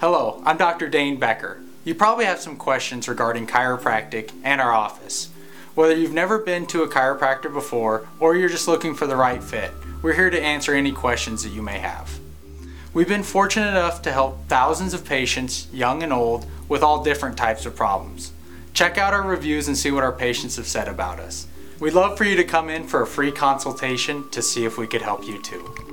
Hello, I'm Dr. Dane Becker. You probably have some questions regarding chiropractic and our office. Whether you've never been to a chiropractor before or you're just looking for the right fit, we're here to answer any questions that you may have. We've been fortunate enough to help thousands of patients, young and old, with all different types of problems. Check out our reviews and see what our patients have said about us. We'd love for you to come in for a free consultation to see if we could help you too.